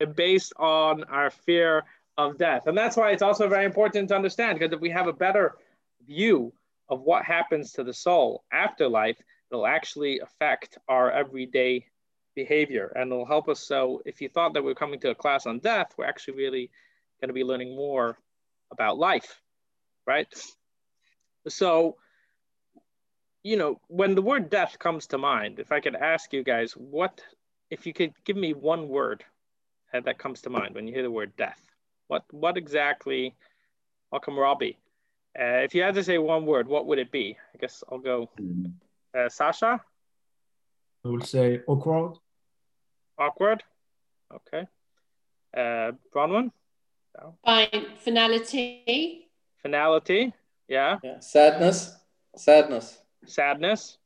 Uh, based on our fear of death. And that's why it's also very important to understand because if we have a better view of what happens to the soul after life, it'll actually affect our everyday behavior and it'll help us. So if you thought that we are coming to a class on death, we're actually really going to be learning more about life, right? So, you know, when the word death comes to mind, if I could ask you guys, what, if you could give me one word that comes to mind when you hear the word death, what, what exactly, welcome Robbie. Uh, if you had to say one word, what would it be? I guess I'll go. Mm-hmm. Uh, Sasha? I would say awkward. Awkward? Okay. Uh, Bronwyn? Fine. Finality. Finality. Yeah. yeah. Sadness. Sadness. Sadness.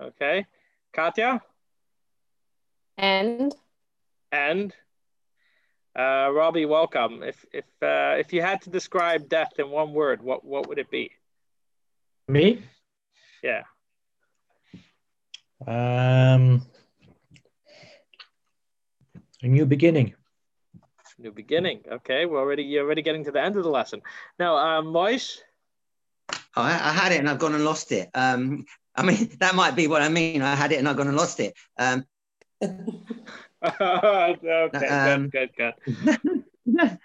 Okay. Katya? End. End. Uh, Robbie, welcome. If if uh, if you had to describe death in one word, what what would it be? Me? Yeah. Um, a new beginning. New beginning. Okay, we're already you're already getting to the end of the lesson. Now, um, Moish. Oh, I, I, had it and I've gone and lost it. Um, I mean, that might be what I mean. I had it and I've gone and lost it. Um, okay, um, good, good, good.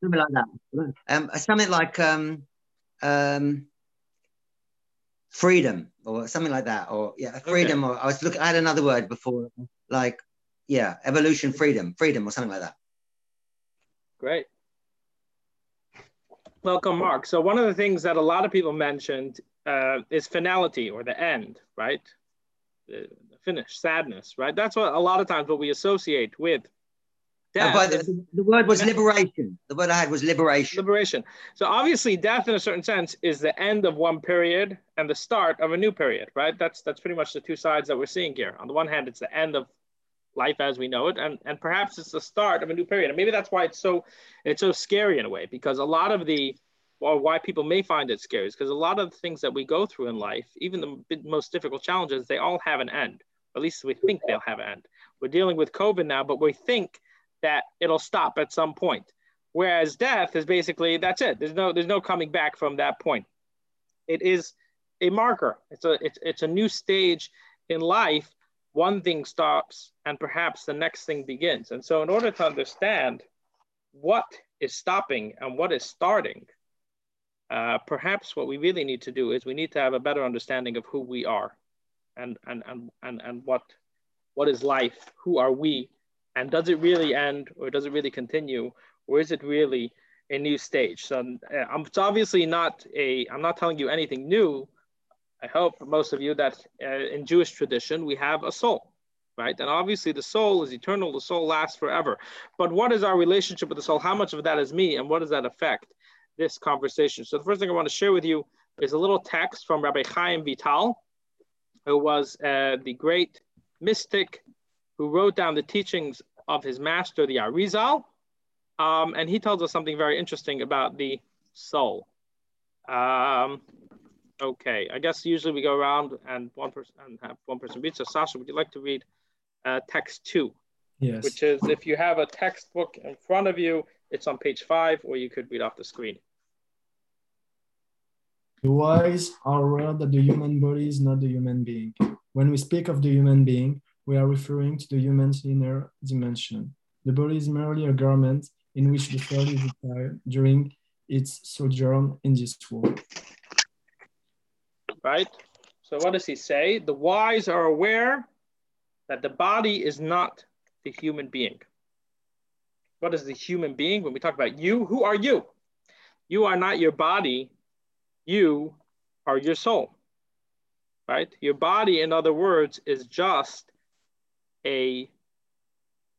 something like that. Um, something like um, um, freedom or something like that, or yeah, freedom. Okay. Or I was looking. I had another word before, like yeah, evolution, freedom, freedom, or something like that. Great. Welcome, Mark. So one of the things that a lot of people mentioned uh, is finality or the end, right? The, the finish, sadness, right? That's what a lot of times what we associate with death. The, the, word was liberation. The word I had was liberation. Liberation. So obviously, death, in a certain sense, is the end of one period and the start of a new period, right? That's that's pretty much the two sides that we're seeing here. On the one hand, it's the end of life as we know it and, and perhaps it's the start of a new period and maybe that's why it's so it's so scary in a way because a lot of the or why people may find it scary is because a lot of the things that we go through in life even the most difficult challenges they all have an end at least we think they'll have an end. We're dealing with covid now but we think that it'll stop at some point. Whereas death is basically that's it. There's no there's no coming back from that point. It is a marker. It's a it's, it's a new stage in life. One thing stops and perhaps the next thing begins. And so, in order to understand what is stopping and what is starting, uh, perhaps what we really need to do is we need to have a better understanding of who we are and, and, and, and, and what, what is life, who are we, and does it really end or does it really continue, or is it really a new stage? So, uh, it's obviously not a, I'm not telling you anything new, I hope most of you that uh, in Jewish tradition, we have a soul, right? And obviously the soul is eternal, the soul lasts forever. But what is our relationship with the soul? How much of that is me and what does that affect this conversation? So the first thing I want to share with you is a little text from Rabbi Chaim Vital, who was uh, the great mystic who wrote down the teachings of his master, the Arizal. Um, and he tells us something very interesting about the soul. Um, Okay, I guess usually we go around and one person and have one person read. So Sasha, would you like to read uh, text two? Yes. Which is if you have a textbook in front of you, it's on page five, or you could read off the screen. The wise are aware that the human body is not the human being. When we speak of the human being, we are referring to the human's inner dimension. The body is merely a garment in which the soul is attired during its sojourn in this world right? So what does he say? The wise are aware that the body is not the human being. What is the human being? When we talk about you, who are you? You are not your body. You are your soul, right? Your body, in other words, is just a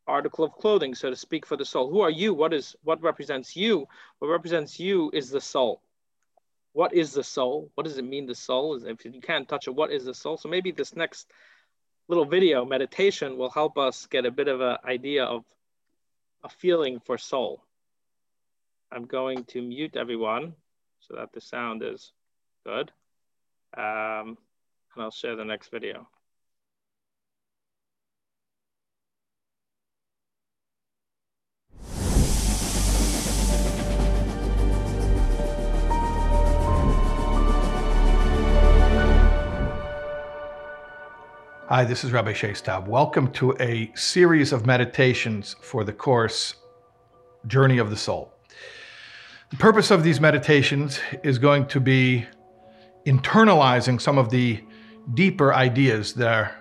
article of clothing, so to speak, for the soul. Who are you? What is what represents you? What represents you is the soul what is the soul? What does it mean, the soul? Is if you can't touch it, what is the soul? So maybe this next little video meditation will help us get a bit of an idea of a feeling for soul. I'm going to mute everyone so that the sound is good. Um, and I'll share the next video. Hi, this is Rabbi Shais Taub. Welcome to a series of meditations for the course Journey of the Soul. The purpose of these meditations is going to be internalizing some of the deeper ideas that are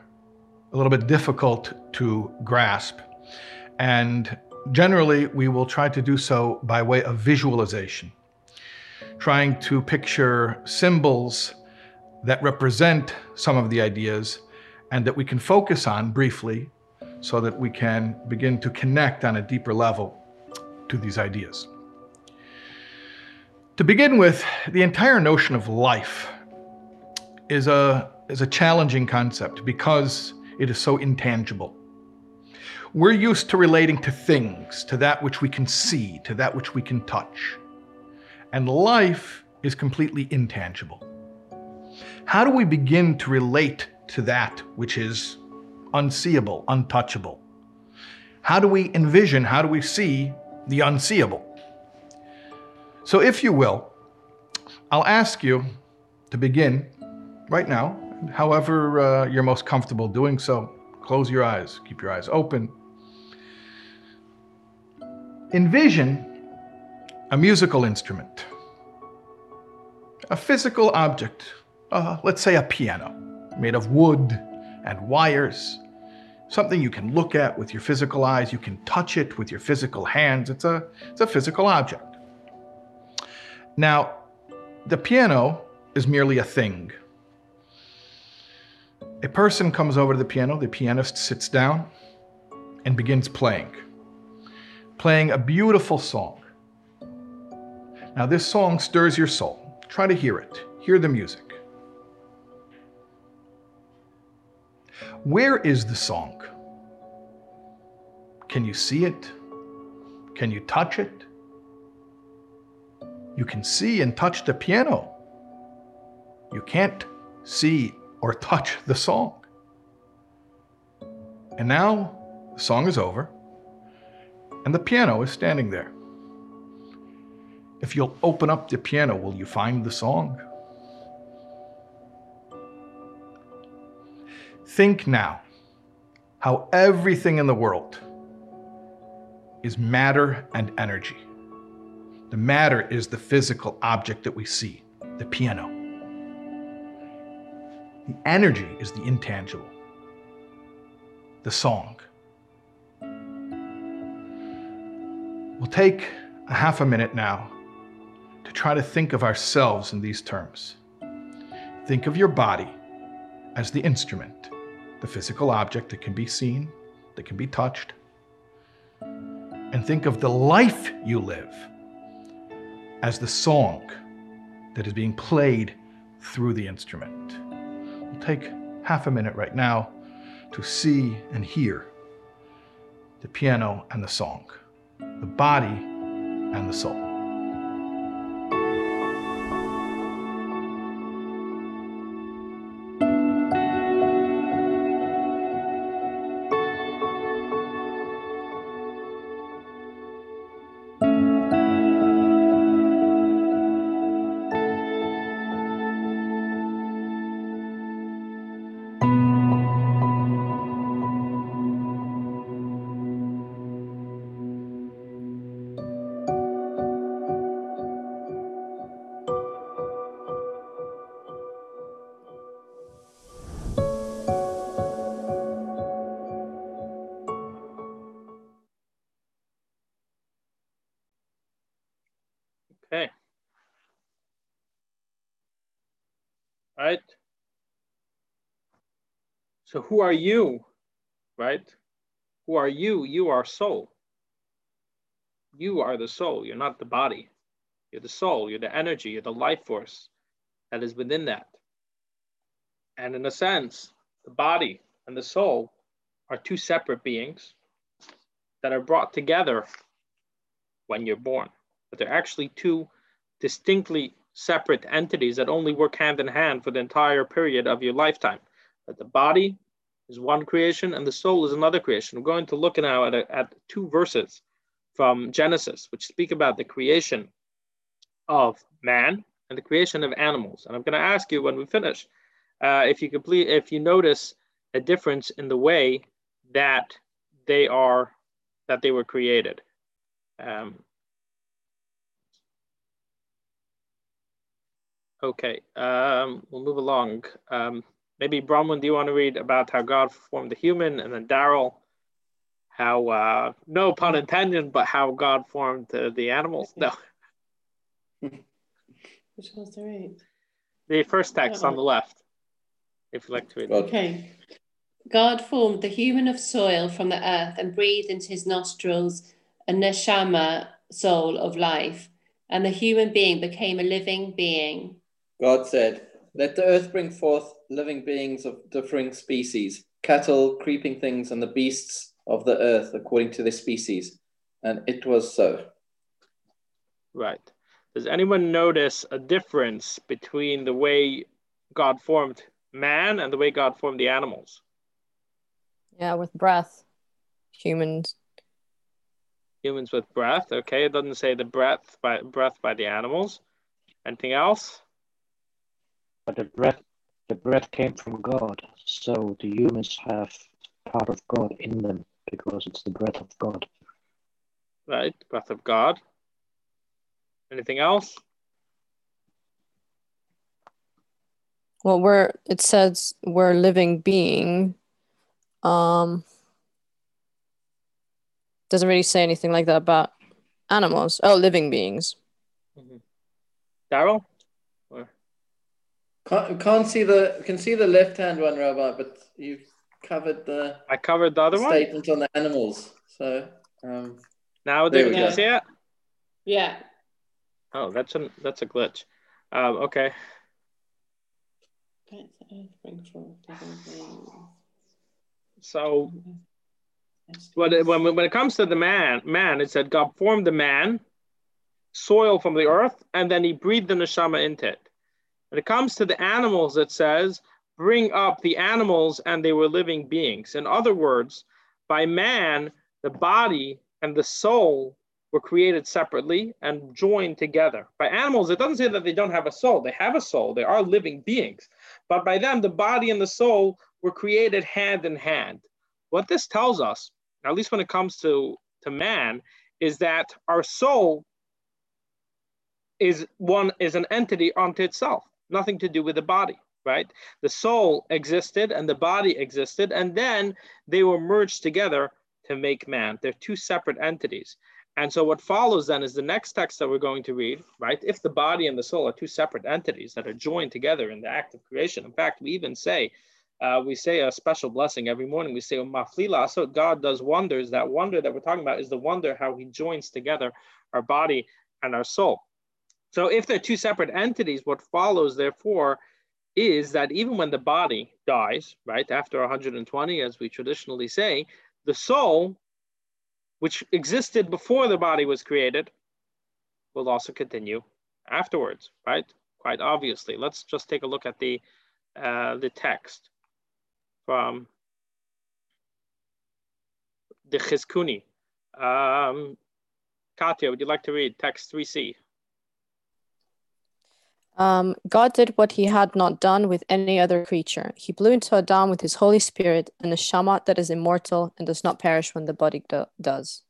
a little bit difficult to grasp. And generally, we will try to do so by way of visualization, trying to picture symbols that represent some of the ideas and that we can focus on briefly so that we can begin to connect on a deeper level to these ideas. To begin with, the entire notion of life is a, is a challenging concept because it is so intangible. We're used to relating to things, to that which we can see, to that which we can touch. And life is completely intangible. How do we begin to relate to that which is unseeable, untouchable? How do we envision, how do we see the unseeable? So, if you will, I'll ask you to begin right now, however uh, you're most comfortable doing so. Close your eyes, keep your eyes open. Envision a musical instrument, a physical object, uh, let's say a piano made of wood and wires, something you can look at with your physical eyes, you can touch it with your physical hands. It's a, it's a physical object. Now, the piano is merely a thing. A person comes over to the piano, the pianist sits down and begins playing, playing a beautiful song. Now, this song stirs your soul. Try to hear it, hear the music. Where is the song? Can you see it? Can you touch it? You can see and touch the piano. You can't see or touch the song. And now the song is over, and the piano is standing there. If you'll open up the piano, will you find the song? Think now how everything in the world is matter and energy. The matter is the physical object that we see, the piano. The energy is the intangible, the song. We'll take a half a minute now to try to think of ourselves in these terms. Think of your body as the instrument the physical object that can be seen, that can be touched, and think of the life you live as the song that is being played through the instrument. We'll take half a minute right now to see and hear the piano and the song, the body and the soul. So who are you, right? Who are you? You are soul. You are the soul. You're not the body. You're the soul. You're the energy. You're the life force that is within that. And in a sense, the body and the soul are two separate beings that are brought together when you're born. But they're actually two distinctly separate entities that only work hand in hand for the entire period of your lifetime. That the body is one creation and the soul is another creation. We're going to look now at, a, at two verses from Genesis, which speak about the creation of man and the creation of animals. And I'm going to ask you when we finish, uh, if you complete, if you notice a difference in the way that they are that they were created. Um, okay, um, we'll move along. Um, maybe Bronwyn, do you want to read about how God formed the human, and then Daryl, how uh, no pun intended, but how God formed uh, the animals? No. Which one's the right? The first text on the left, if you'd like to read. Okay. God formed the human of soil from the earth and breathed into his nostrils a neshama soul of life, and the human being became a living being. God said, Let the earth bring forth living beings of differing species, cattle, creeping things, and the beasts of the earth according to their species. And it was so. Right. Does anyone notice a difference between the way God formed man and the way God formed the animals? Yeah, with breath. Humans. Humans with breath. Okay, it doesn't say the breath by breath by the animals. Anything else? But the breath, the breath came from God, so the humans have part of God in them because it's the breath of God. Right, breath of God. Anything else? Well, we're it says we're living being. Um doesn't really say anything like that about animals. Oh, living beings. Mm-hmm. Daryl? Or- Can't, can't see the can see the left hand one, Rabbi, but you've covered the I covered the other one. statement on the animals. So um, Now There did we you go. see it? Yeah. Oh, that's a that's a glitch. Um, okay. Let the earth bring forth living beings. So when it, when when it comes to the man, man, it said God formed the man, soil from the earth, and then He breathed the neshama into it. When it comes to the animals, it says bring up the animals, and they were living beings. In other words, by man, the body and the soul were created separately and joined together. By animals, it doesn't say that they don't have a soul. They have a soul. They are living beings. But by them, the body and the soul were created hand in hand. What this tells us, at least when it comes to, to man, is that our soul is one is an entity unto itself, nothing to do with the body, right? The soul existed and the body existed, and then they were merged together to make man. They're two separate entities. And so what follows then is the next text that we're going to read, right? If the body and the soul are two separate entities that are joined together in the act of creation. In fact, we even say, uh, we say a special blessing every morning. We say, Maflila, so God does wonders. That wonder that we're talking about is the wonder how he joins together our body and our soul. So if they're two separate entities, what follows, therefore, is that even when the body dies, right, after 120, as we traditionally say, the soul which existed before the body was created, will also continue afterwards, right? Quite obviously. Let's just take a look at the uh, the text from the Chizkuni. Um, Katya, would you like to read text 3c? Um, God did what he had not done with any other creature. He blew into Adam with his Holy Spirit and a shamat that is immortal and does not perish when the body do- does.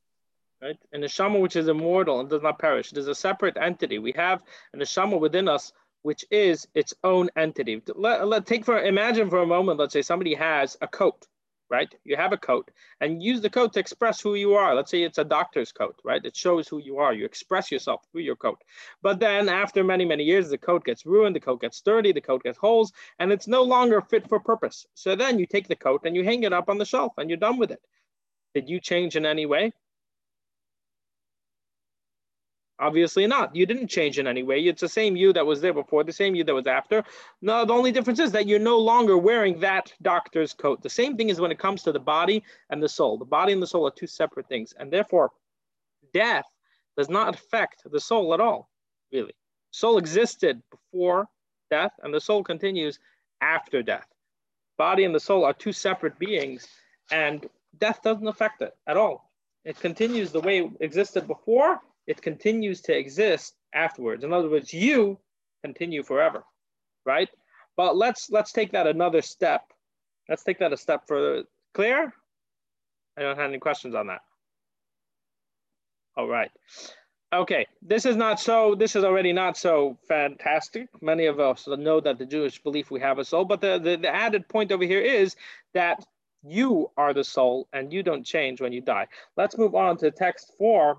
right? And the neshama which is immortal and does not perish. It is a separate entity. We have a neshama within us, which is its own entity. Let, let take for imagine for a moment. Let's say somebody has a coat, right? You have a coat, and use the coat to express who you are. Let's say it's a doctor's coat, right? It shows who you are. You express yourself through your coat. But then after many many years, the coat gets ruined, the coat gets dirty, the coat gets holes, and it's no longer fit for purpose. So then you take the coat and you hang it up on the shelf, and you're done with it. Did you change in any way? Obviously not. You didn't change in any way. It's the same you that was there before, the same you that was after. No, the only difference is that you're no longer wearing that doctor's coat. The same thing is when it comes to the body and the soul. The body and the soul are two separate things. And therefore, death does not affect the soul at all, really. Soul existed before death, and the soul continues after death. Body and the soul are two separate beings, and death doesn't affect it at all. It continues the way it existed before, it continues to exist afterwards. In other words, you continue forever, right? But let's let's take that another step let's take that a step further. Clear? I don't have any questions on that. All right. Okay, this is not so, this is already not so fantastic. Many of us know that the Jewish belief we have a soul, but the, the, the added point over here is that you are the soul and you don't change when you die. Let's move on to text four.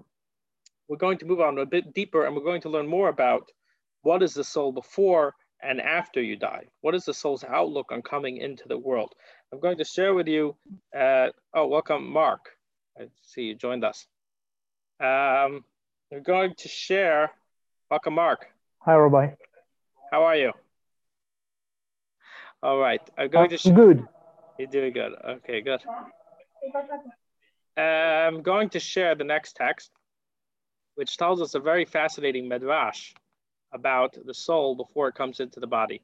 We're going to move on a bit deeper and we're going to learn more about what is the soul before and after you die? What is the soul's outlook on coming into the world? I'm going to share with you, uh, oh, welcome, Mark. I see you joined us. Um, I'm going to share, welcome, Mark. Hi, Rabbi. How are you? All right, I'm going I'm to. good. You're doing good. Okay, good. I'm going to share the next text, which tells us a very fascinating midrash about the soul before it comes into the body.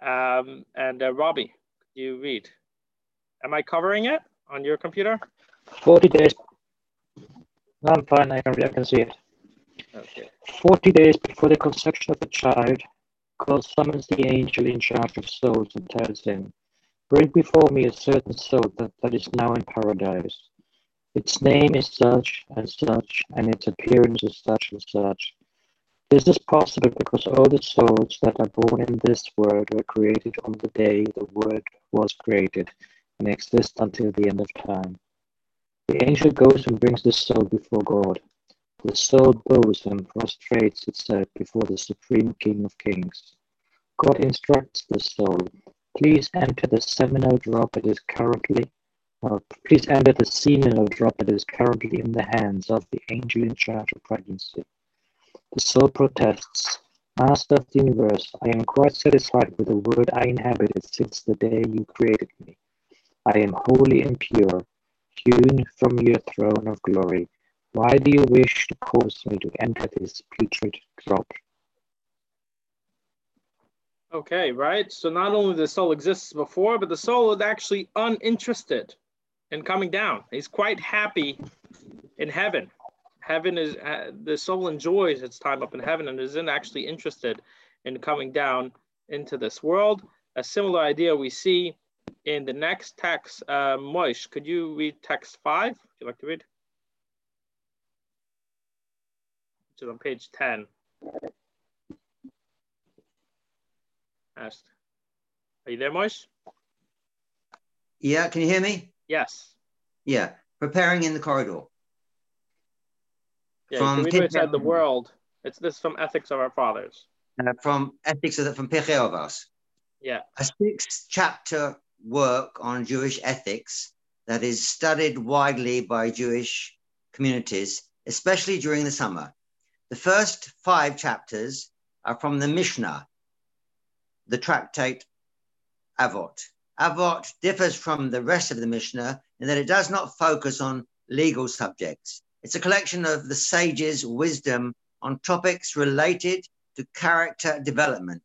Um, and uh, Robbie, you read. Am I covering it on your computer? 40 days. I'm fine. I can, I can see it. Okay. 40 days before the conception of the child, God summons the angel in charge of souls and tells him, Bring before me a certain soul that, that is now in paradise. Its name is such and such, and its appearance is such and such. This is possible because all the souls that are born in this world were created on the day the Word was created and exist until the end of time. The angel goes and brings the soul before God. The soul bows and prostrates itself before the Supreme King of Kings. God instructs the soul Please enter the seminal drop it is currently, please enter the seminal drop that is currently in the hands of the angel in charge of pregnancy. The soul protests, Master of the universe, I am quite satisfied with the world I inhabited since the day you created me. I am holy and pure, hewn from your throne of glory. Why do you wish to cause me to enter this putrid drop? Okay, right. So not only the soul exists before, but the soul is actually uninterested in coming down. He's quite happy in heaven. Heaven is uh, the soul enjoys its time up in heaven and isn't actually interested in coming down into this world. A similar idea we see in the next text. Uh, Moish, could you read text five? Would you like to read? Which is on page 10. asked. Are you there, Moish? Yeah, can you hear me? Yes. Yeah, preparing in the corridor. Yeah, From you can it said, the world. It's this from Ethics of Our Fathers. Uh, from Ethics of the, from Avos. Yeah. A six chapter work on Jewish ethics that is studied widely by Jewish communities, especially during the summer. The first five chapters are from the Mishnah, the tractate Avot. Avot differs from the rest of the Mishnah in that it does not focus on legal subjects. It's a collection of the sages' wisdom on topics related to character development,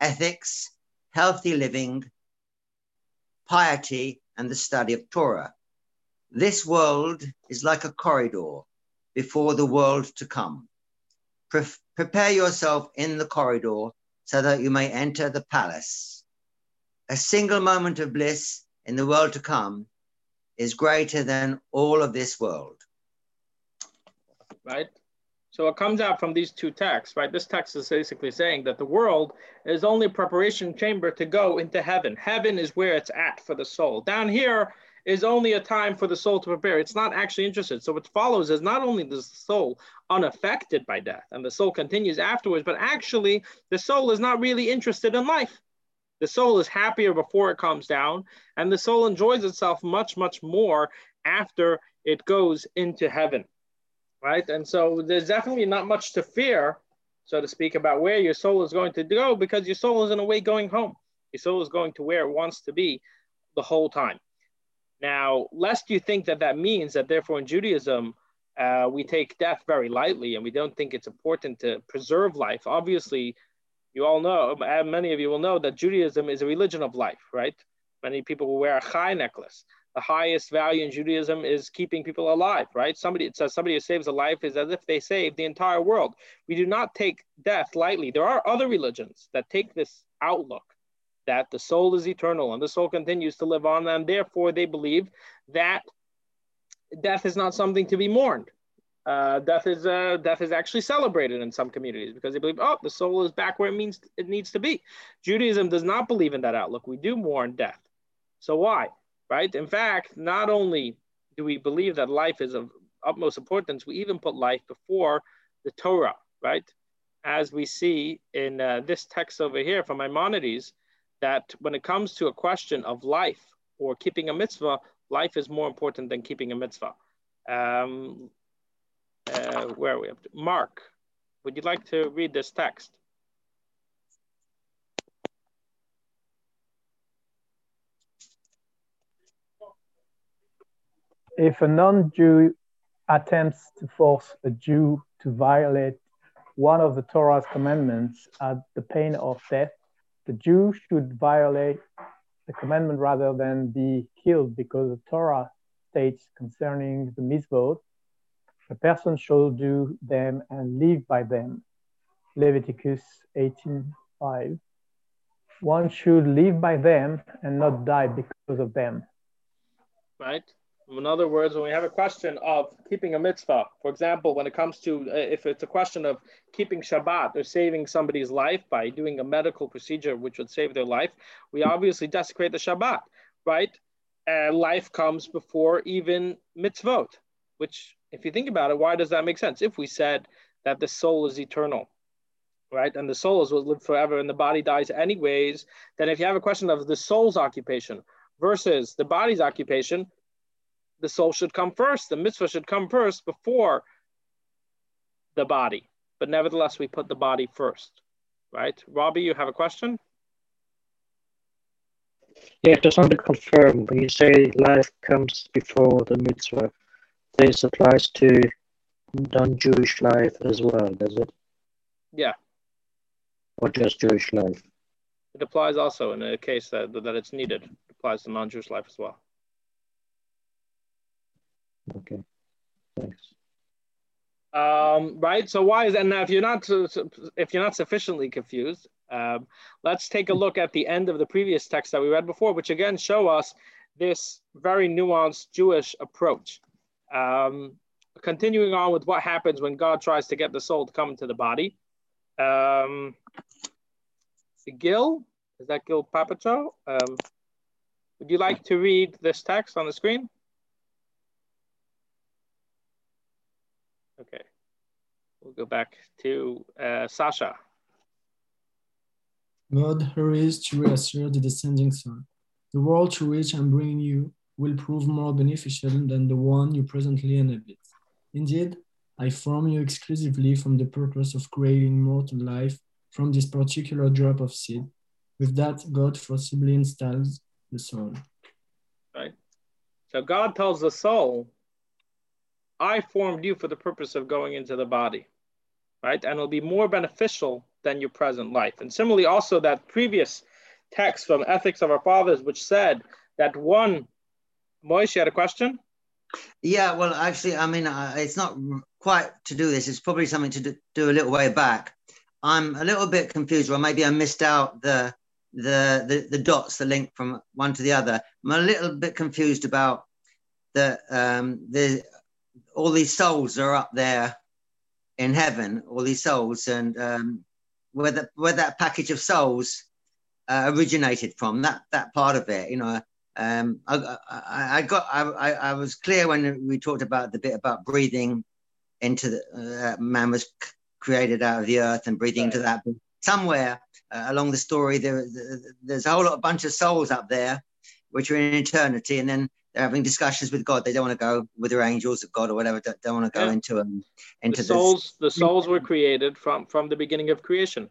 ethics, healthy living, piety, and the study of Torah. This world is like a corridor before the world to come. Pre- prepare yourself in the corridor so that you may enter the palace. A single moment of bliss in the world to come is greater than all of this world. Right? So it comes out from these two texts, right? This text is basically saying that the world is only a preparation chamber to go into heaven. Heaven is where it's at for the soul. Down here is only a time for the soul to prepare. It's not actually interested. So what follows is not only the soul unaffected by death and the soul continues afterwards, but actually the soul is not really interested in life. The soul is happier before it comes down, and the soul enjoys itself much, much more after it goes into heaven. Right. And so there's definitely not much to fear, so to speak, about where your soul is going to go because your soul is in a way going home. Your soul is going to where it wants to be the whole time. Now, lest you think that that means that therefore in Judaism, uh, we take death very lightly and we don't think it's important to preserve life. Obviously, you all know, many of you will know that Judaism is a religion of life, right? Many people will wear a chai necklace. The highest value in Judaism is keeping people alive, right? Somebody it says somebody who saves a life is as if they saved the entire world. We do not take death lightly. There are other religions that take this outlook that the soul is eternal and the soul continues to live on, and therefore they believe that death is not something to be mourned. Uh, death is uh, death is actually celebrated in some communities because they believe, oh, the soul is back where it means it needs to be. Judaism does not believe in that outlook. We do mourn death. So why? Right? In fact, not only do we believe that life is of utmost importance, we even put life before the Torah, right? As we see in uh, this text over here from Maimonides, that when it comes to a question of life or keeping a mitzvah, life is more important than keeping a mitzvah. Um, uh, where we to? Mark, would you like to read this text? If a non-Jew attempts to force a Jew to violate one of the Torah's commandments at the pain of death, the Jew should violate the commandment rather than be killed because the Torah states concerning the mitzvot a person shall do them and live by them. Leviticus 18:5. One should live by them and not die because of them. Right. In other words, when we have a question of keeping a mitzvah, for example, when it comes to uh, if it's a question of keeping Shabbat or saving somebody's life by doing a medical procedure which would save their life, we obviously desecrate the Shabbat, right? Uh, life comes before even mitzvot, which if you think about it, why does that make sense? If we said that the soul is eternal, right, and the soul is will live forever and the body dies anyways, then if you have a question of the soul's occupation versus the body's occupation, the soul should come first. The mitzvah should come first before the body. But nevertheless, we put the body first, right? Robbie, you have a question? Yeah, just want to confirm when you say life comes before the mitzvah, this applies to non-Jewish life as well, does it? Yeah. Or just Jewish life? It applies also in a case that, that it's needed. It applies to non-Jewish life as well. Okay, thanks. Um, right. So why is that? Now, if you're not if you're not sufficiently confused, um, let's take a look at the end of the previous text that we read before, which again show us this very nuanced Jewish approach. Um, continuing on with what happens when God tries to get the soul to come into the body. Um, Gil, is that Gil Papacho? Um, would you like to read this text on the screen? Okay, we'll go back to uh, Sasha. God hurries to reassert the descending son. The world to which I'm bringing you will prove more beneficial than the one you presently inhabit. Indeed, I form you exclusively from the purpose of creating mortal life from this particular drop of seed. With that, God forcibly installs the soul. Right. So God tells the soul, I formed you for the purpose of going into the body, right? And it'll be more beneficial than your present life. And similarly, also that previous text from Ethics of Our Fathers, which said that one Moish, you had a question? Yeah, well, actually, I mean, uh, it's not quite to do this. It's probably something to do, do, a little way back. I'm a little bit confused, or maybe I missed out the, the the the dots, the link from one to the other. I'm a little bit confused about the um, the all these souls are up there in heaven, all these souls, and um, where the, where that package of souls uh, originated from. That that part of it, you know um, I, I, I, got I, I was clear when we talked about the bit about breathing into the uh, man was created out of the earth and breathing right. into that. But somewhere uh, along the story, there, there's a whole lot, bunch of souls up there, which are in eternity, and then they're having discussions with God. They don't want to go with their angels of God or whatever. Don't, don't want to go yeah. into them. Into the souls. This. The souls were created from from the beginning of creation.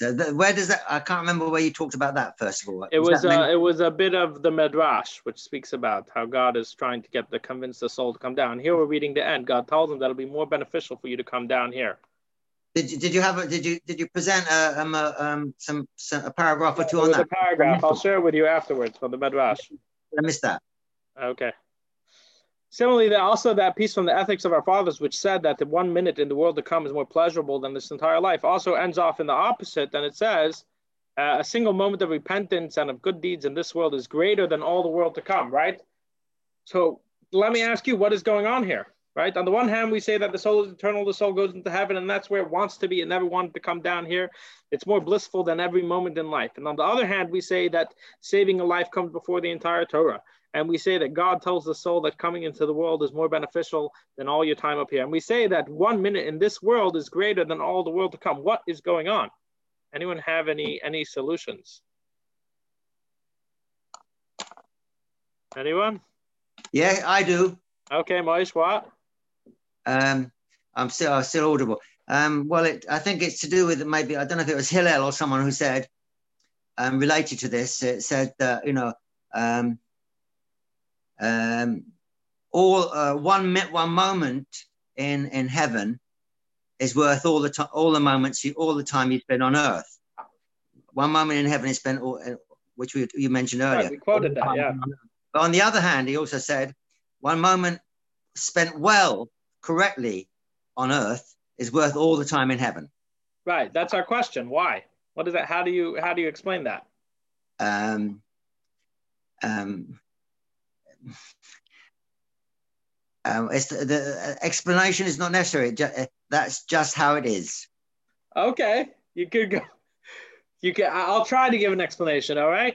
Where does that? I can't remember where you talked about that first of all. It was, was uh, it was a bit of the Midrash, which speaks about how God is trying to get the convince the soul to come down. Here we're reading the end. God tells them that it'll be more beneficial for you to come down here. Did you, did you have a, did you did you present a, um, a, um, some, some a paragraph or two on that? A paragraph. I'll share with you afterwards from the Midrash. I missed that. Okay. Similarly, also that piece from the Ethics of Our Fathers, which said that the one minute in the world to come is more pleasurable than this entire life, also ends off in the opposite. And it says, Uh, a single moment of repentance and of good deeds in this world is greater than all the world to come, right? So let me ask you, what is going on here, right? On the one hand, we say that the soul is eternal, the soul goes into heaven, and that's where it wants to be. It never wanted to come down here. It's more blissful than every moment in life. And on the other hand, we say that saving a life comes before the entire Torah. And we say that God tells the soul that coming into the world is more beneficial than all your time up here. And we say that one minute in this world is greater than all the world to come. What is going on? Anyone have any any solutions? Anyone? Yeah, I do. Okay, Moish, what? Um, I'm still I'm still audible. Um, well, it, I think it's to do with maybe I don't know if it was Hillel or someone who said um, related to this. It said that you know um, um, all uh, one one moment in in heaven is worth all the time, all the moments, you, all the time you spend on earth. One moment in heaven is spent, all, uh, which we, you mentioned earlier. Right, we quoted that, yeah. But on the other hand, he also said, one moment spent well, correctly on earth is worth all the time in heaven. Right. That's our question. Why? What is that? How do you how do you explain that? Um, um, um, it's the, the, explanation is not necessary. That's just how it is. Okay, you could go. You can. I'll try to give an explanation. All right.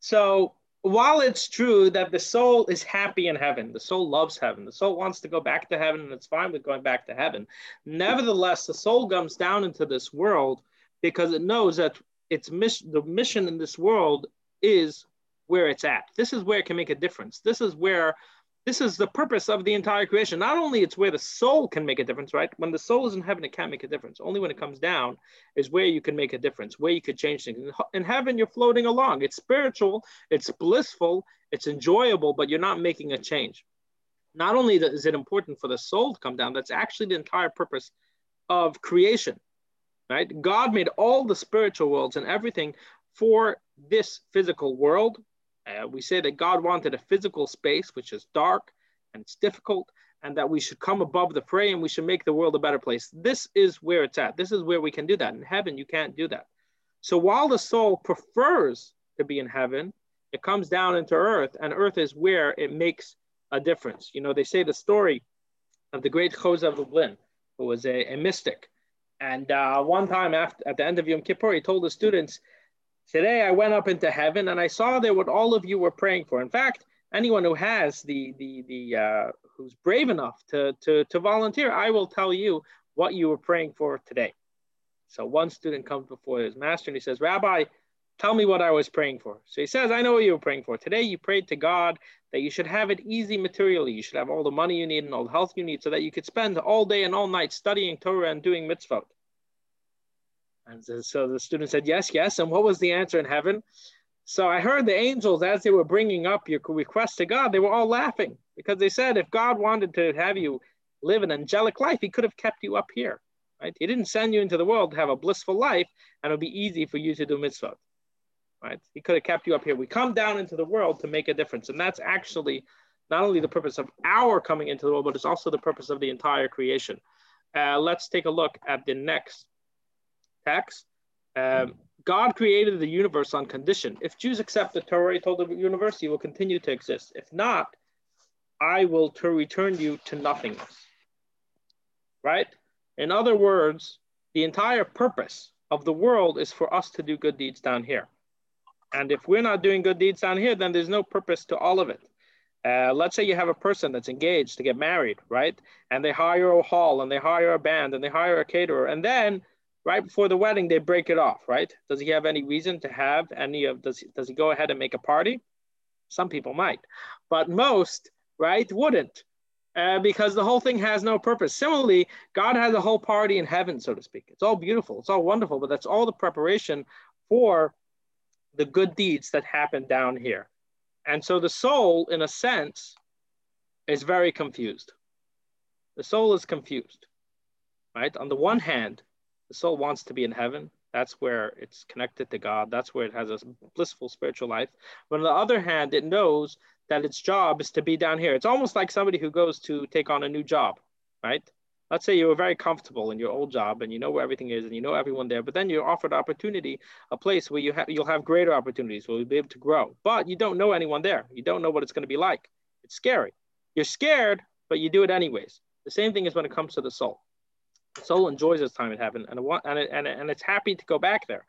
So while it's true that the soul is happy in heaven, the soul loves heaven, the soul wants to go back to heaven, and it's fine with going back to heaven. Nevertheless, the soul comes down into this world because it knows that its mission, the mission in this world, is where it's at. This is where it can make a difference. This is where this is the purpose of the entire creation. Not only it's where the soul can make a difference, right? When the soul is in heaven, it can't make a difference. Only when it comes down is where you can make a difference, where you could change things. In heaven, you're floating along. It's spiritual, it's blissful, it's enjoyable, but you're not making a change. Not only is it important for the soul to come down, that's actually the entire purpose of creation, right? God made all the spiritual worlds and everything for this physical world uh, we say that God wanted a physical space, which is dark and it's difficult, and that we should come above the fray and we should make the world a better place. This is where it's at. This is where we can do that. In heaven, you can't do that. So while the soul prefers to be in heaven, it comes down into earth, and earth is where it makes a difference. You know, they say the story of the great Chozeh of Lublin, who was a, a mystic. And uh, one time after, at the end of Yom Kippur, he told the students, Today I went up into heaven and I saw there what all of you were praying for. In fact, anyone who has the the the uh, who's brave enough to, to to volunteer, I will tell you what you were praying for today. So one student comes before his master and he says, Rabbi, tell me what I was praying for. So he says, I know what you were praying for. Today you prayed to God that you should have it easy materially. You should have all the money you need and all the health you need so that you could spend all day and all night studying Torah and doing mitzvot. And so the student said, Yes, yes. And what was the answer in heaven? So I heard the angels, as they were bringing up your request to God, they were all laughing because they said, If God wanted to have you live an angelic life, He could have kept you up here. Right? He didn't send you into the world to have a blissful life and it'll be easy for you to do mitzvah. Right? He could have kept you up here. We come down into the world to make a difference. And that's actually not only the purpose of our coming into the world, but it's also the purpose of the entire creation. Uh, let's take a look at the next text. Um, God created the universe on condition. If Jews accept the Torah, he told the universe, you will continue to exist. If not, I will to return you to nothingness. Right? In other words, the entire purpose of the world is for us to do good deeds down here. And if we're not doing good deeds down here, then there's no purpose to all of it. Uh, let's say you have a person that's engaged to get married, right? And they hire a hall and they hire a band and they hire a caterer. And then right before the wedding, they break it off, right? Does he have any reason to have any of, does, does he go ahead and make a party? Some people might, but most, right, wouldn't. Uh, because the whole thing has no purpose. Similarly, God has a whole party in heaven, so to speak. It's all beautiful, it's all wonderful, but that's all the preparation for the good deeds that happen down here. And so the soul, in a sense, is very confused. The soul is confused, right? On the one hand, the soul wants to be in heaven. That's where it's connected to God. That's where it has a blissful spiritual life. But on the other hand, it knows that its job is to be down here. It's almost like somebody who goes to take on a new job, right? let's say you were very comfortable in your old job and you know where everything is and you know everyone there, but then you're offered opportunity, a place where you have you'll have greater opportunities, where you'll be able to grow. But you don't know anyone there. You don't know what it's going to be like. It's scary. You're scared, but you do it anyways. The same thing is when it comes to the soul. Soul enjoys its time in heaven and, and, it, and, it, and it's happy to go back there.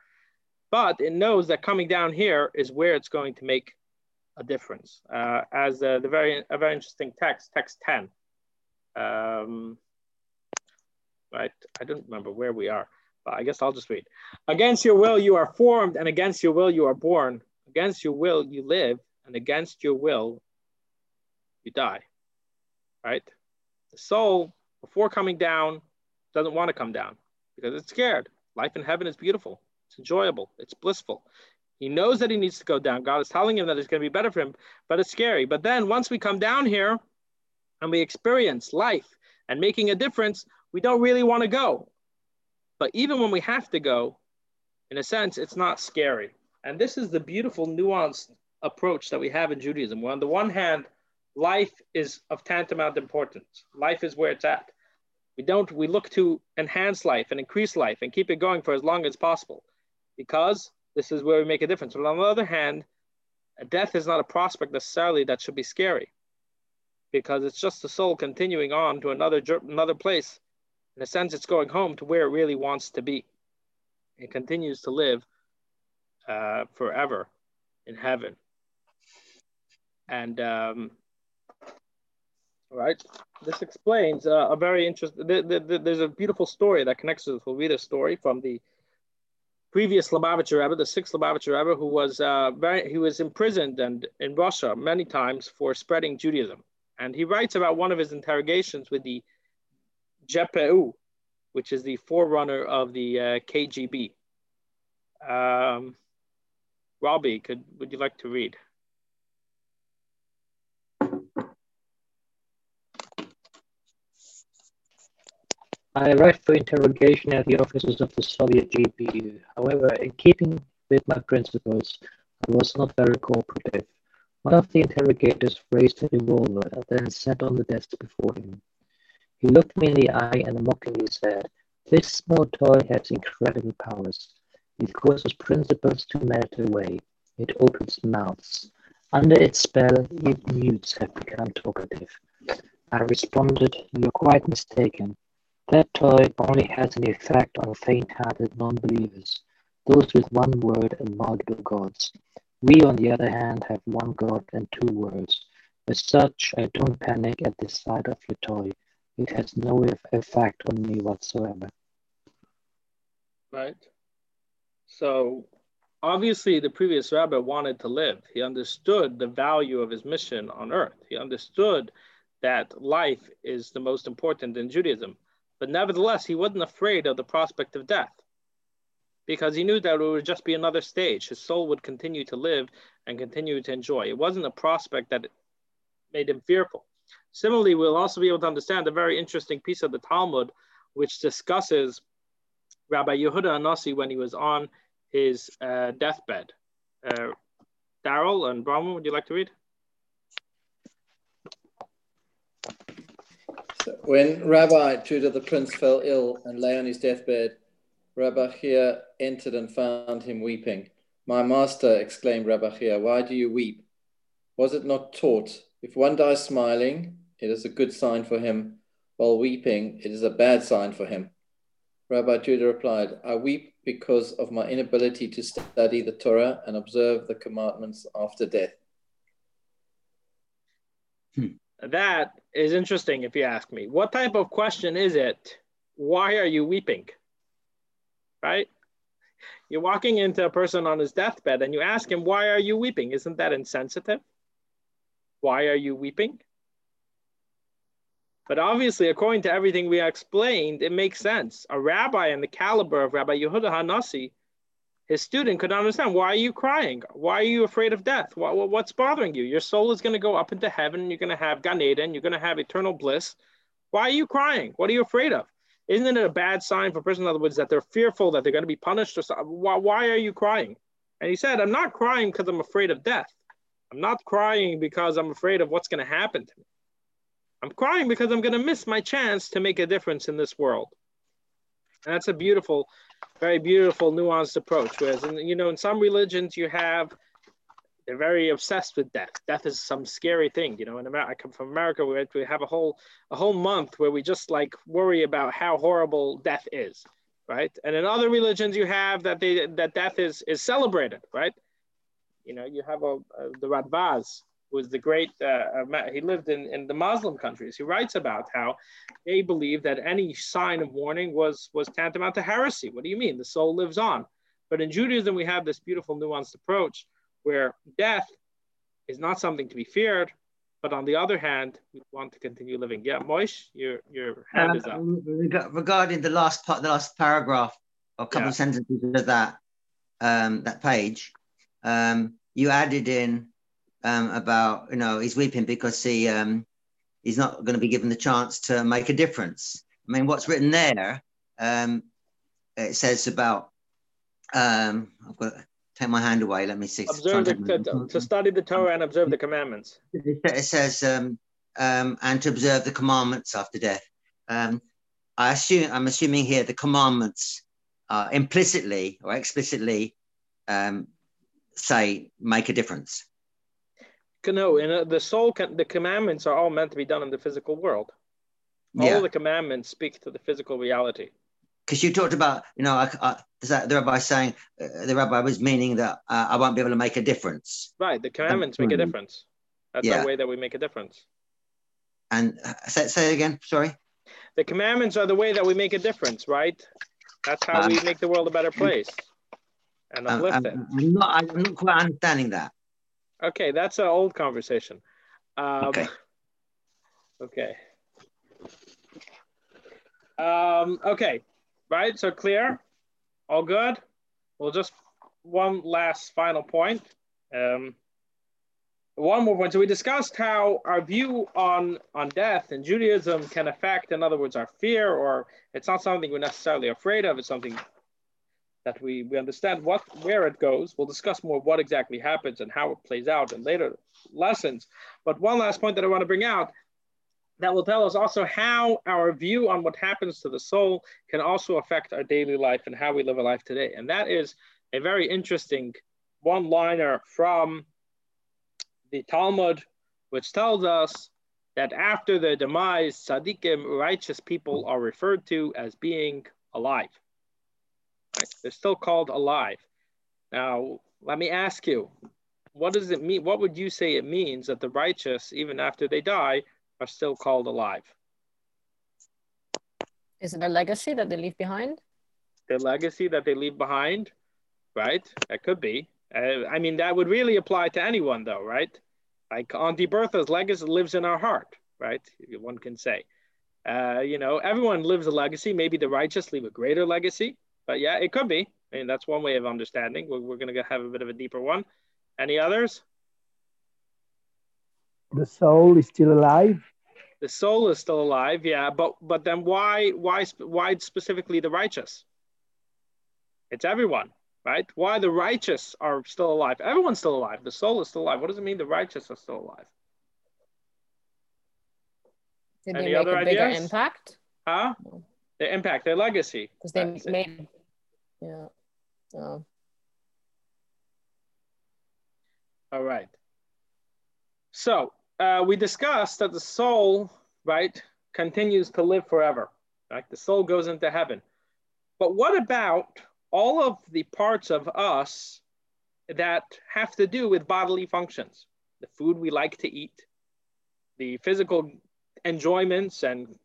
But it knows that coming down here is where it's going to make a difference. Uh, as uh, the very a very interesting text, text 10. Um, right? I don't remember where we are, but I guess I'll just read. Against your will you are formed, and against your will you are born. Against your will you live, and against your will you die. Right? The soul, before coming down, doesn't want to come down because it's scared. Life in heaven is beautiful. It's enjoyable. It's blissful. He knows that he needs to go down. God is telling him that it's going to be better for him, but it's scary. But then once we come down here and we experience life and making a difference, we don't really want to go. But even when we have to go, in a sense, it's not scary. And this is the beautiful, nuanced approach that we have in Judaism. Where on the one hand, life is of tantamount importance. Life is where it's at. We don't, we look to enhance life and increase life and keep it going for as long as possible because this is where we make a difference. But on the other hand, death is not a prospect necessarily that should be scary because it's just the soul continuing on to another, another place in a sense, it's going home to where it really wants to be. It continues to live uh, forever in heaven. And um, right, this explains uh, a very interesting. The, the, the, there's a beautiful story that connects to read a story from the previous Lubavitcher Rebbe, the sixth Lubavitcher Rebbe, who was uh, very, he was imprisoned and in Russia many times for spreading Judaism. And he writes about one of his interrogations with the GPU, which is the forerunner of the uh, KGB. Um, Robbie, could would you like to read? I arrived for interrogation at the offices of the Soviet GPU. However, in keeping with my principles, I was not very cooperative. One of the interrogators raised a revolver and then sat on the desk before him. He looked me in the eye and mockingly said, This small toy has incredible powers. It causes principles to melt away. It opens mouths. Under its spell, even mutes have become talkative. I responded, You're quite mistaken. That toy only has an effect on faint-hearted non-believers, those with one word and multiple gods. We, on the other hand, have one God and two words. As such, I don't panic at the sight of your toy. It has no effect on me whatsoever. Right. So obviously the previous rabbi wanted to live. He understood the value of his mission on earth. He understood that life is the most important in Judaism. But nevertheless, he wasn't afraid of the prospect of death because he knew that it would just be another stage. His soul would continue to live and continue to enjoy. It wasn't a prospect that made him fearful. Similarly, we'll also be able to understand a very interesting piece of the Talmud, which discusses Rabbi Yehuda Hanasi when he was on his uh, deathbed. Uh, Daryl and Brahman, would you like to read? When Rabbi Judah the prince fell ill and lay on his deathbed, Rabbi Chia entered and found him weeping. My master, exclaimed Rabbi Chia, why do you weep? Was it not taught if one dies smiling, it is a good sign for him, while weeping, it is a bad sign for him. Rabbi Judah replied, I weep because of my inability to study the Torah and observe the commandments after death. Hmm. That is interesting if you ask me. What type of question is it? Why are you weeping? Right? You're walking into a person on his deathbed and you ask him, Why are you weeping? Isn't that insensitive? Why are you weeping? But obviously, according to everything we explained, it makes sense. A rabbi in the caliber of Rabbi Yehuda Hanasi, his student could not understand why are you crying? Why are you afraid of death? What, what's bothering you? Your soul is going to go up into heaven. You're going to have Gan Eden. You're going to have eternal bliss. Why are you crying? What are you afraid of? Isn't it a bad sign for a person, in other words, that they're fearful that they're going to be punished or something? Why, why are you crying? And he said, I'm not crying because I'm afraid of death. I'm not crying because I'm afraid of what's going to happen to me. I'm crying because I'm going to miss my chance to make a difference in this world. And that's a beautiful, very beautiful, nuanced approach. Whereas, in, you know, in some religions, you have they're very obsessed with death. Death is some scary thing, you know. In America, I come from America, we we have a whole a whole month where we just like worry about how horrible death is, right? And in other religions, you have that they that death is is celebrated, right? You know, you have a, a the Radbaz, was the great, uh, he lived in, in the Muslim countries. He writes about how they believe that any sign of warning was, was tantamount to heresy. What do you mean? The soul lives on. But in Judaism, we have this beautiful nuanced approach where death is not something to be feared, but on the other hand, we want to continue living. Yeah, Moish, your, your hand um, is up. Regarding the last part, the last paragraph, or a couple yeah. of sentences of that, um, that page, um, you added in um, about you know he's weeping because he um, he's not going to be given the chance to make a difference. I mean, what's written there? Um, it says about um, I've got to take my hand away. Let me see. Observe the, to, to, study the Torah and observe the commandments. It says um, um, and to observe the commandments after death. Um, I assume I'm assuming here the commandments uh, implicitly or explicitly um, say make a difference. No, and uh, the soul, can, the commandments are all meant to be done in the physical world. All yeah. the commandments speak to the physical reality. Because you talked about, you know, I, I, the rabbi saying, uh, the rabbi was meaning that uh, I won't be able to make a difference. Right, the commandments make a difference. That's yeah. the way that we make a difference. And uh, say, say it again, sorry. The commandments are the way that we make a difference, right? That's how we make the world a better place and uplift I'm, it. I'm not, I'm not quite understanding that. Okay, that's an old conversation. Um, okay. Okay. Um, okay, right, so clear, all good. Well, just one last final point. Um, one more point. So we discussed how our view on, on death in Judaism can affect, in other words, our fear, or it's not something we're necessarily afraid of, it's something that we, we understand what where it goes. We'll discuss more what exactly happens and how it plays out in later lessons. But one last point that I want to bring out that will tell us also how our view on what happens to the soul can also affect our daily life and how we live a life today. And that is a very interesting one-liner from the Talmud, which tells us that after the demise, tzaddikim, righteous people, are referred to as being alive. They're still called alive. Now, let me ask you, what does it mean? What would you say it means that the righteous, even after they die, are still called alive? Is it a legacy that they leave behind? The legacy that they leave behind, right? That could be. Uh, I mean, that would really apply to anyone, though, right? Like Auntie Bertha's legacy lives in our heart, right? One can say. Uh, you know, everyone lives a legacy. Maybe the righteous leave a greater legacy, but yeah, it could be. I mean, that's one way of understanding. We're, we're going to have a bit of a deeper one. Any others? The soul is still alive. The soul is still alive, yeah. But but then why why why specifically the righteous? It's everyone, right? Why the righteous are still alive? Everyone's still alive. The soul is still alive. What does it mean the righteous are still alive? Did Any they make other a bigger ideas? impact? Huh? The impact, their legacy. Because they made it. Yeah. All right. So uh, we discussed that the soul, right, continues to live forever. Right? The soul goes into heaven. But what about all of the parts of us that have to do with bodily functions? The food we like to eat, the physical enjoyments and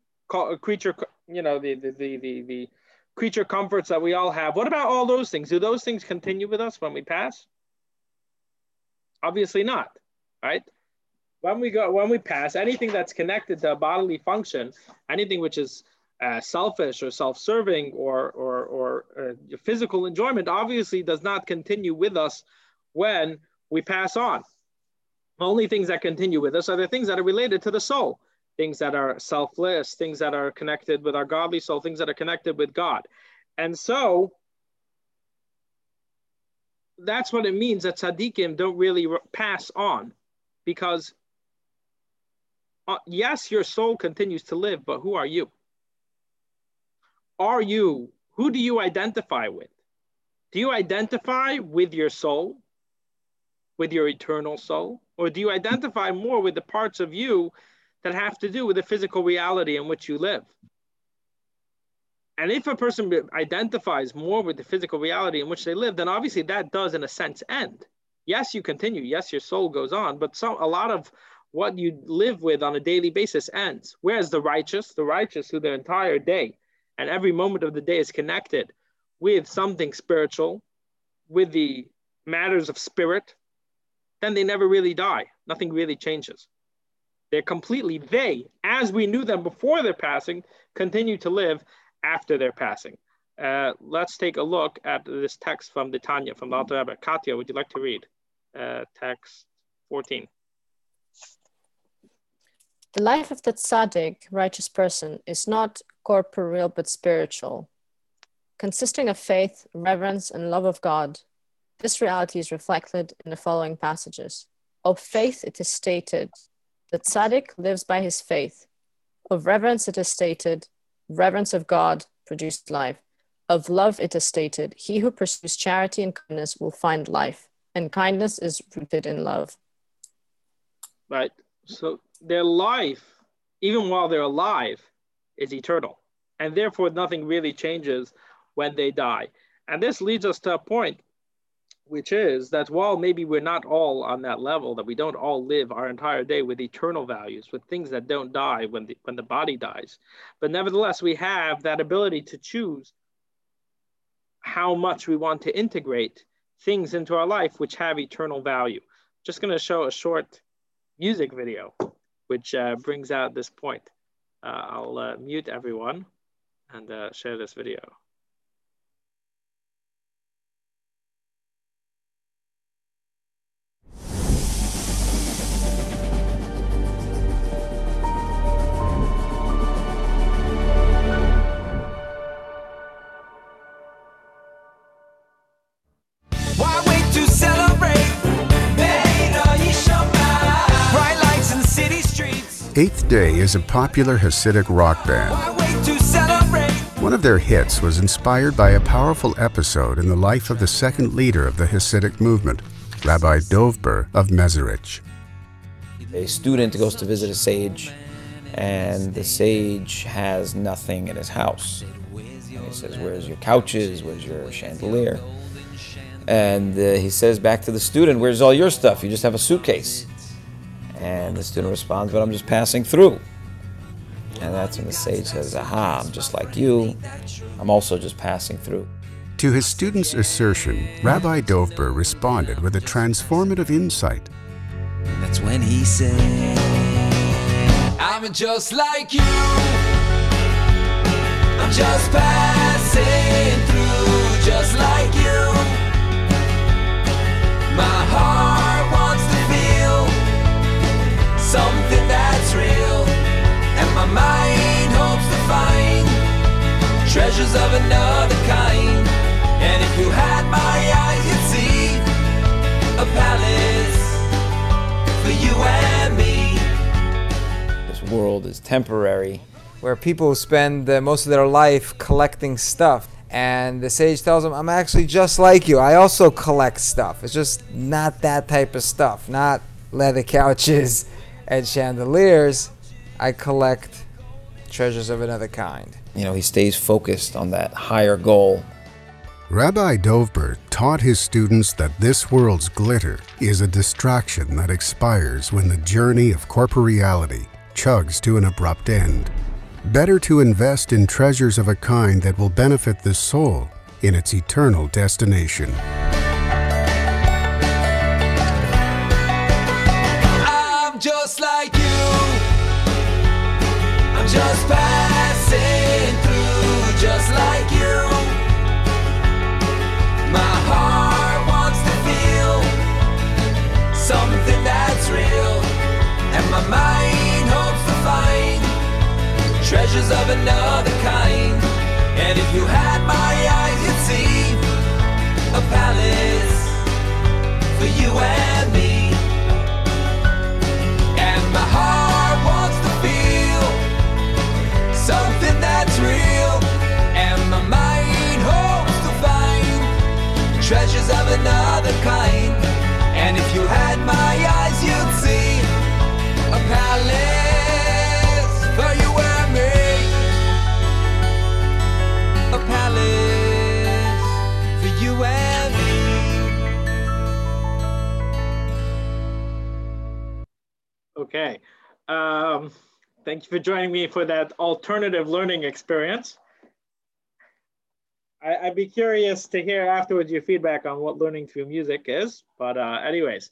creature, you know, the, the, the, the, the creature comforts that we all have. What about all those things? Do those things continue with us when we pass? Obviously not, right? When we go, when we pass, anything that's connected to a bodily function, anything which is uh, selfish or self-serving or or, or uh, physical enjoyment, obviously does not continue with us when we pass on. The Only things that continue with us are the things that are related to the soul things that are selfless, things that are connected with our godly soul, things that are connected with God. And so that's what it means that tzaddikim don't really pass on because uh, yes, your soul continues to live, but who are you? Are you, who do you identify with? Do you identify with your soul, with your eternal soul? Or do you identify more with the parts of you that have to do with the physical reality in which you live? And if a person identifies more with the physical reality in which they live, then obviously that does, in a sense, end. Yes, you continue. Yes, your soul goes on, but some a lot of what you live with on a daily basis ends. Whereas the righteous, the righteous who their entire day and every moment of the day is connected with something spiritual, with the matters of spirit, then they never really die. Nothing really changes. They're completely, they, as we knew them before their passing, continue to live after their passing. Uh, let's take a look at this text from the Tanya, from the Alter Rebbe. Katya, would you like to read uh, text 14? The life of the tzaddik, righteous person, is not corporeal but spiritual, consisting of faith, reverence, and love of God. This reality is reflected in the following passages. Of faith, it is stated, the tzaddik lives by his faith. Of reverence, it is stated, reverence of God produced life. Of love, it is stated, he who pursues charity and kindness will find life, and kindness is rooted in love. Right. So their life, even while they're alive, is eternal. And therefore, nothing really changes when they die. And this leads us to a point, which is that while maybe we're not all on that level, that we don't all live our entire day with eternal values, with things that don't die when the, when the body dies, but nevertheless, we have that ability to choose how much we want to integrate things into our life which have eternal value. Just going to show a short music video which uh, brings out this point. Uh, I'll uh, mute everyone and uh, share this video. Eighth Day is a popular Hasidic rock band. One of their hits was inspired by a powerful episode in the life of the second leader of the Hasidic movement, Rabbi Dovber of Mezerich. A student goes to visit a sage, and the sage has nothing in his house. And he says, Where's your couches? Where's your chandelier? And uh, he says back to the student, Where's all your stuff? You just have a suitcase. And the student responds, But I'm just passing through. And that's when the sage says, Aha, I'm just like you. I'm also just passing through. To his student's assertion, Rabbi Dovber responded with a transformative insight. That's when he said, I'm just like you. I'm just passing through, just like you. My heart This world is temporary. Where people spend uh, most of their life collecting stuff. And the sage tells them, I'm actually just like you. I also collect stuff. It's just not that type of stuff. Not leather couches and chandeliers. I collect treasures of another kind. You know, he stays focused on that higher goal. Rabbi Dovber taught his students that this world's glitter is a distraction that expires when the journey of corporeality chugs to an abrupt end. Better to invest in treasures of a kind that will benefit the soul in its eternal destination. Just passing through, just like you. My heart wants to feel something that's real, and my mind hopes to find treasures of another kind. And if you had my eyes, you'd see a palace for you and me. And my heart something that's real. And my mind hopes to find treasures of another kind. And if you had my eyes, you'd see a palace for you and me. A palace for you and me. Okay. Um, thank you for joining me for that alternative learning experience. I, would be curious to hear afterwards your feedback on what learning through music is. But uh, anyways,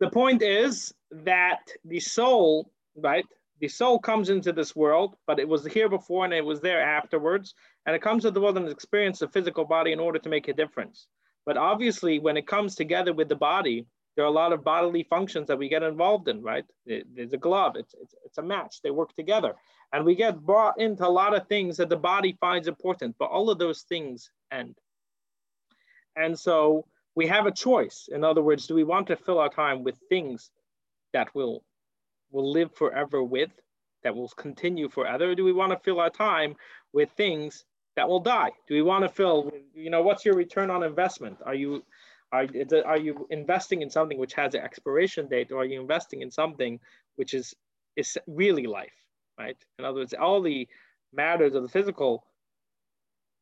the point is that the soul, right? The soul comes into this world, but it was here before and it was there afterwards. And it comes to the world and experience the physical body in order to make a difference. But obviously, when it comes together with the body, there are a lot of bodily functions that we get involved in, right? There's a glove, it's, it's, it's a match, they work together. And we get brought into a lot of things that the body finds important, but all of those things end. And so we have a choice. In other words, do we want to fill our time with things that will, will live forever with, that will continue forever? Or do we want to fill our time with things that will die? Do we want to fill, you know, what's your return on investment? Are you are, are you investing in something which has an expiration date, or are you investing in something which is, is really life, right? In other words, all the matters of the physical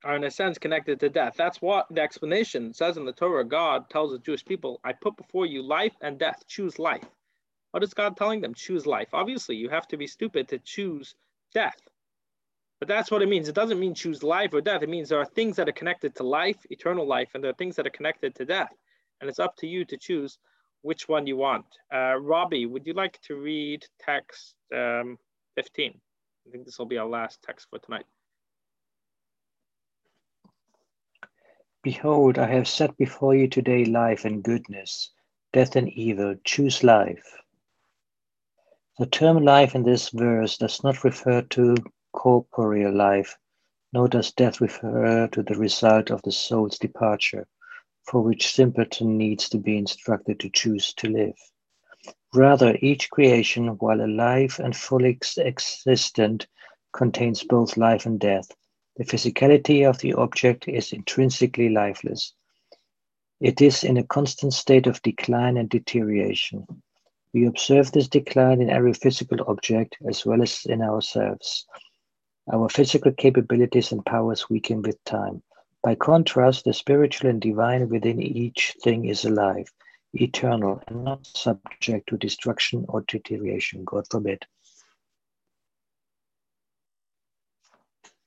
are in a sense connected to death. That's what the explanation says in the Torah. God tells the Jewish people, I put before you life and death, choose life. What is God telling them? Choose life. Obviously, you have to be stupid to choose death. But that's what it means. It doesn't mean choose life or death. It means there are things that are connected to life, eternal life, and there are things that are connected to death. And it's up to you to choose which one you want. Uh, Robbie, would you like to read text um, 15? I think this will be our last text for tonight. Behold, I have set before you today life and goodness, death and evil. Choose life. The term life in this verse does not refer to corporeal life, nor does death refer to the result of the soul's departure, for which simpleton needs to be instructed to choose to live. Rather, each creation, while alive and fully existent, contains both life and death. The physicality of the object is intrinsically lifeless. It is in a constant state of decline and deterioration. We observe this decline in every physical object as well as in ourselves. Our physical capabilities and powers weaken with time. By contrast, the spiritual and divine within each thing is alive, eternal, and not subject to destruction or deterioration. God forbid.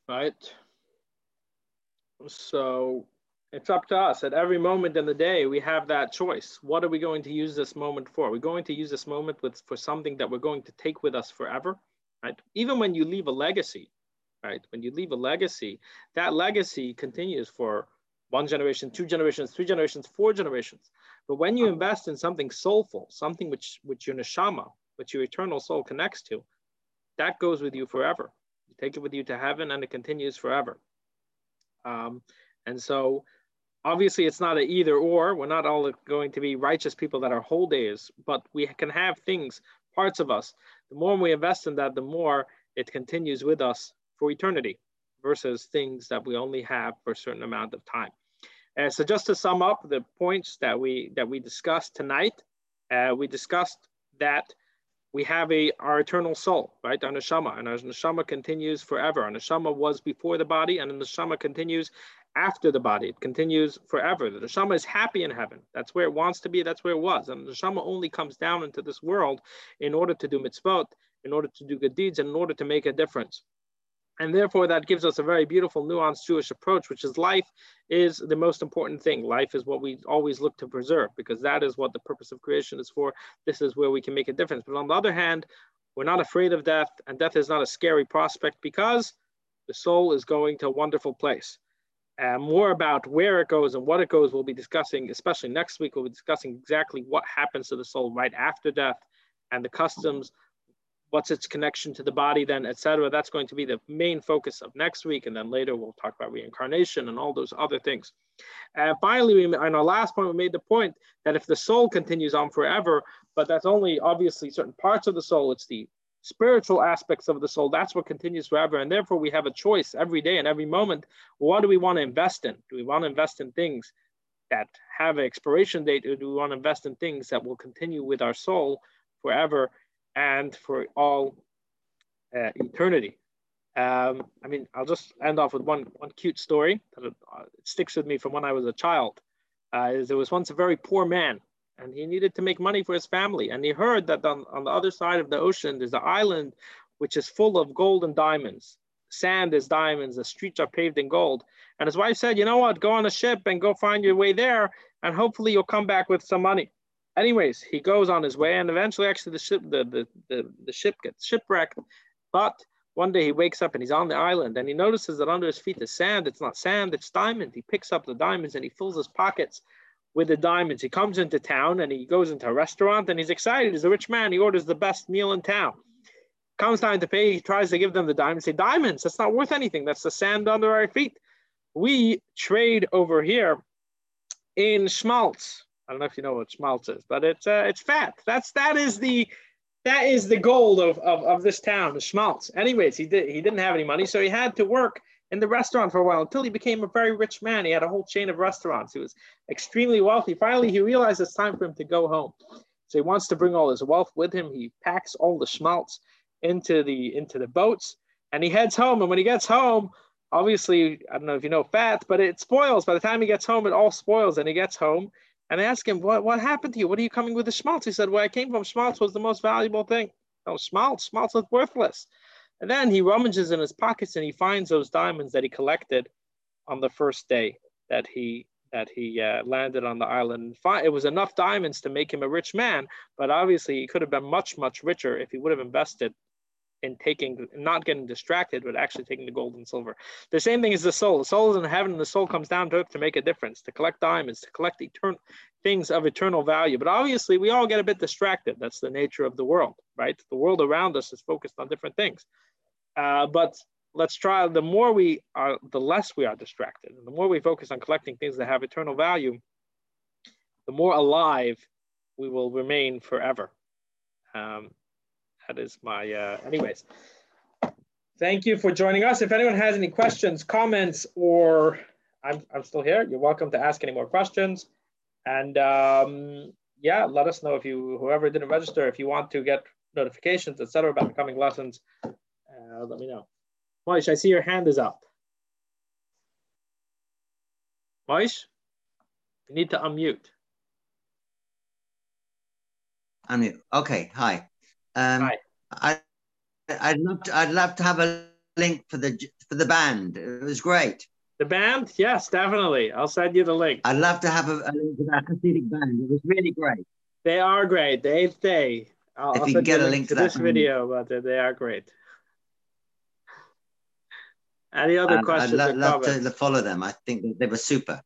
Right. So it's up to us. At every moment in the day, we have that choice. What are we going to use this moment for? We're going to use this moment with for something that we're going to take with us forever. Right? Even when you leave a legacy, right? When you leave a legacy, that legacy continues for one generation, two generations, three generations, four generations. But when you invest in something soulful, something which, which your neshama, which your eternal soul connects to, that goes with you forever. You take it with you to heaven and it continues forever. Um, and so obviously it's not an either or. We're not all going to be righteous people that are whole days, but we can have things, parts of us. The more we invest in that, the more it continues with us for eternity versus things that we only have for a certain amount of time. Uh, so just to sum up the points that we that we discussed tonight, uh, we discussed that we have a our eternal soul, right? Our neshama, and our neshama continues forever. Our neshama was before the body, and the neshama continues after the body. It continues forever. The neshama is happy in heaven. That's where it wants to be. That's where it was. And the neshama only comes down into this world in order to do mitzvot, in order to do good deeds, and in order to make a difference. And therefore, that gives us a very beautiful, nuanced Jewish approach, which is life is the most important thing. Life is what we always look to preserve because that is what the purpose of creation is for. This is where we can make a difference. But on the other hand, we're not afraid of death, and death is not a scary prospect because the soul is going to a wonderful place. And more about where it goes and what it goes, we'll be discussing, especially next week. We'll be discussing exactly what happens to the soul right after death and the customs what's its connection to the body then, etc. That's going to be the main focus of next week. And then later we'll talk about reincarnation and all those other things. And finally, we, on our last point, we made the point that if the soul continues on forever, but that's only obviously certain parts of the soul, it's the spiritual aspects of the soul, that's what continues forever. And therefore we have a choice every day and every moment. What do we want to invest in? Do we want to invest in things that have an expiration date or do we want to invest in things that will continue with our soul forever and for all uh, eternity. Um, I mean, I'll just end off with one, one cute story that uh, sticks with me from when I was a child. Uh, there was once a very poor man, and he needed to make money for his family. And he heard that on, on the other side of the ocean, there's an island which is full of gold and diamonds. Sand is diamonds, the streets are paved in gold. And his wife said, You know what? Go on a ship and go find your way there, and hopefully you'll come back with some money. Anyways, he goes on his way, and eventually, actually, the ship the, the, the, the ship gets shipwrecked. But one day he wakes up and he's on the island and he notices that under his feet is sand. It's not sand, it's diamond. He picks up the diamonds and he fills his pockets with the diamonds. He comes into town and he goes into a restaurant and he's excited. He's a rich man. He orders the best meal in town. Comes time to pay. He tries to give them the diamonds. Say, diamonds, that's not worth anything. That's the sand under our feet. We trade over here in schmaltz. I don't know if you know what schmaltz is, but it's uh, it's fat. That's that is the that is the gold of, of, of this town, the schmaltz. Anyways, he did he didn't have any money, so he had to work in the restaurant for a while until he became a very rich man. He had a whole chain of restaurants. He was extremely wealthy. Finally, he realized it's time for him to go home. So he wants to bring all his wealth with him. He packs all the schmaltz into the into the boats and he heads home. And when he gets home, obviously, I don't know if you know fat, but it spoils. By the time he gets home, it all spoils. And he gets home and I ask him, what, what happened to you? What are you coming with the schmaltz? He said, Where I came from, schmaltz was the most valuable thing. No, schmaltz, schmaltz was worthless. And then he rummages in his pockets and he finds those diamonds that he collected on the first day that he that he uh, landed on the island. It was enough diamonds to make him a rich man, but obviously he could have been much, much richer if he would have invested in taking, not getting distracted, but actually taking the gold and silver. The same thing is the soul. The soul is in heaven, and the soul comes down to earth to make a difference, to collect diamonds, to collect eternal things of eternal value. But obviously, we all get a bit distracted. That's the nature of the world, right? The world around us is focused on different things. Uh, but let's try. The more we are, the less we are distracted, and the more we focus on collecting things that have eternal value, the more alive we will remain forever. Um, that is my, uh, anyways. Thank you for joining us. If anyone has any questions, comments, or I'm, I'm still here, you're welcome to ask any more questions. And um, yeah, let us know if you, whoever didn't register, if you want to get notifications, etc., about the coming lessons, uh, let me know. Moish, I see your hand is up. Moish, you need to unmute. Unmute. Okay. Hi. Um, Hi. I, I'd love to, I'd love to have a link for the for the band. It was great. The band? Yes, definitely. I'll send you the link. I'd love to have a, a link to that Hasidic band. It was really great. They are great. The eighth day. I'll, If I'll you get a link to that this band. video, but they are great. Any other questions? I'd lo- love comments? to follow them. I think they were super.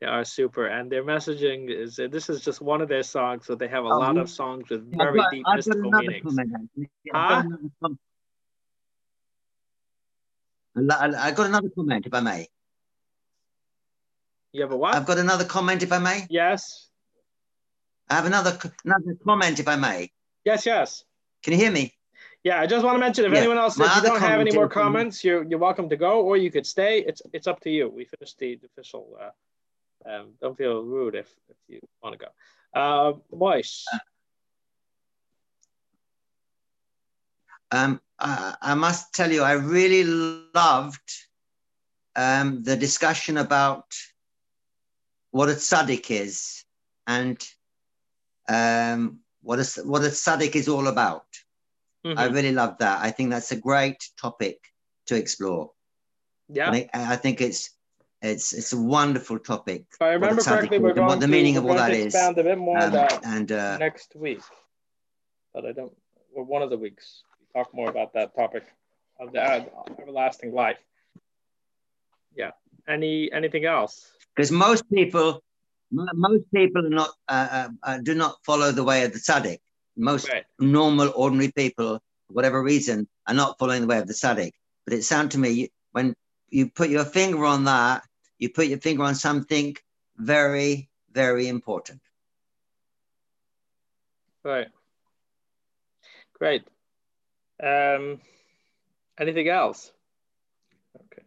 They are super, and their messaging is. This is just one of their songs, so they have a Oh, lot of songs with I've very got- deep I've mystical meanings. comment. I've Huh? got another I lo- I- I got another comment, if I may. You have a what? I've got another comment, if I may. Yes. I have another another comment, if I may. Yes, yes. Can you hear me? Yeah, I just want to mention if Yeah, anyone else, my if you don't have any more um, comments, you're you're welcome to go, or you could stay. It's it's up to you. We finished the official. Uh, um, don't feel rude if if you want to go. Uh, Moish. Um, I, I must tell you, I really loved um, the discussion about what a tzaddik is and um, what a what a tzaddik is all about. I Mhm. really love that. I think that's a great topic to explore. Yeah. I, I think it's it's it's a wonderful topic. If I remember correctly, we're going what the meaning of all that is. expand a bit more on Um, that and uh, next week. But I don't. Or one of the weeks, we talk more about that topic of the uh, everlasting life. Yeah. Any anything else? because most people most people are not uh, uh, uh, do not follow the way of the tzaddik. Most Right. normal, ordinary people, for whatever reason, are not following the way of the tzaddik. But it sounds to me when you put your finger on that, you put your finger on something very, very important. Right. Great. Um, anything else? Okay.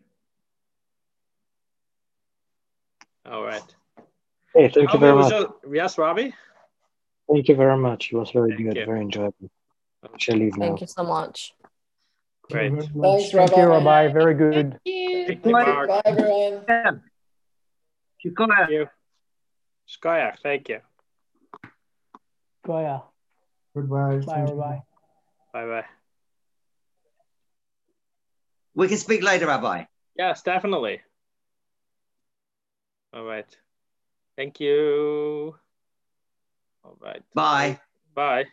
All right. Hey, thank you very much. just- yes, Robbie? Thank you very much. It was very Thank good, you. very enjoyable. I shall leave now. Thank you so much. Great. Thanks, Rabbi. Very good. Thank you, Mark. Bye, everyone. Thank you. Shkoyach, thank you. Goya. Goodbye. Bye, Thank you. Rabbi. Bye bye. We can speak later, Rabbi. Yes, definitely. All right. Thank you. All right. Bye. Bye.